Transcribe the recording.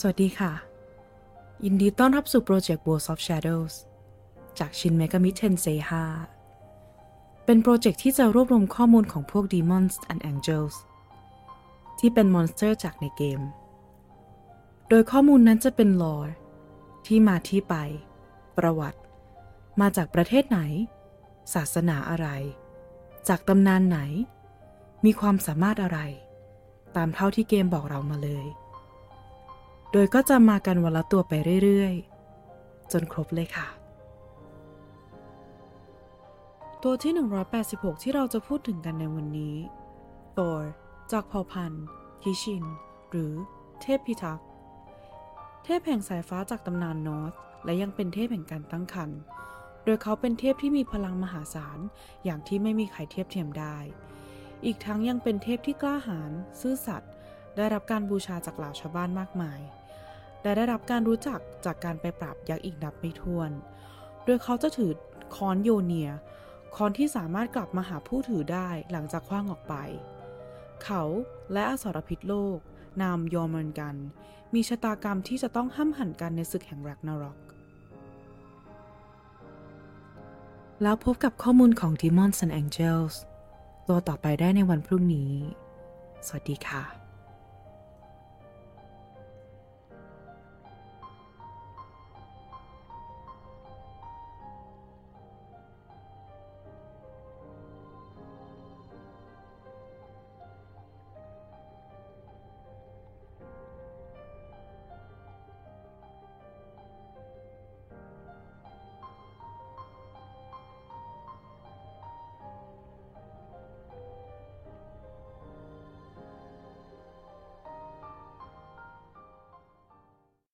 สวัสดีค่ะ ยินดีต้อนรับสู่โปรเจกต์ World of Shadows จาก Shin Megami Tensei 5เป็นโปรเจกต์ที่จะรวบรวมข้อมูลของพวก Demons and Angels ที่เป็นมอนสเตอร์จากในเกม โดยข้อมูลนั้นจะเป็น lore ที่มาที่ไป ประวัติ มาจากประเทศไหน ศาสนาอะไร จากตำนานไหน มีความสามารถอะไร ตามเท่าที่เกมบอกเรามาเลย โดยก็จะมากันวันละตัวไปเรื่อยๆ จนครบเลยค่ะ ตัวที่ 186 ที่เราจะพูดถึงกันในวันนี้ Thor จากเผ่าพันธุ์คิชิน หรือเทพพิทักษ์ เทพแห่งสายฟ้าจากตำนานนอร์และยังเป็นเทพแห่งการตั้งครรภ์โดยเขาเป็นเทพที่มีพลังมหาศาล อย่างที่ไม่มีใครเทียบเทียมได้ อีกทั้งยังเป็นเทพที่กล้าหาญซื่อสัตย์ได้รับการบูชาจากเหล่าชาวบ้านมากมาย และได้รับการรู้จักจากการไปปราบยักษ์อีกนับไม่ถ้วน โดยเขาจะถือค้อนโยเนีย ค้อนที่สามารถกลับมาหาผู้ถือได้หลังจากคว้างออกไป เขาและอสรพิษโลก นามยอมันกัน มีชะตากรรมที่จะต้องห้ำหั่นกันในศึกแห่งแร็กนารอกแล้วพบกับข้อมูลของ Demons and Angels ตัวต่อไปได้ในวันพรุ่งนี้ สวัสดีค่ะ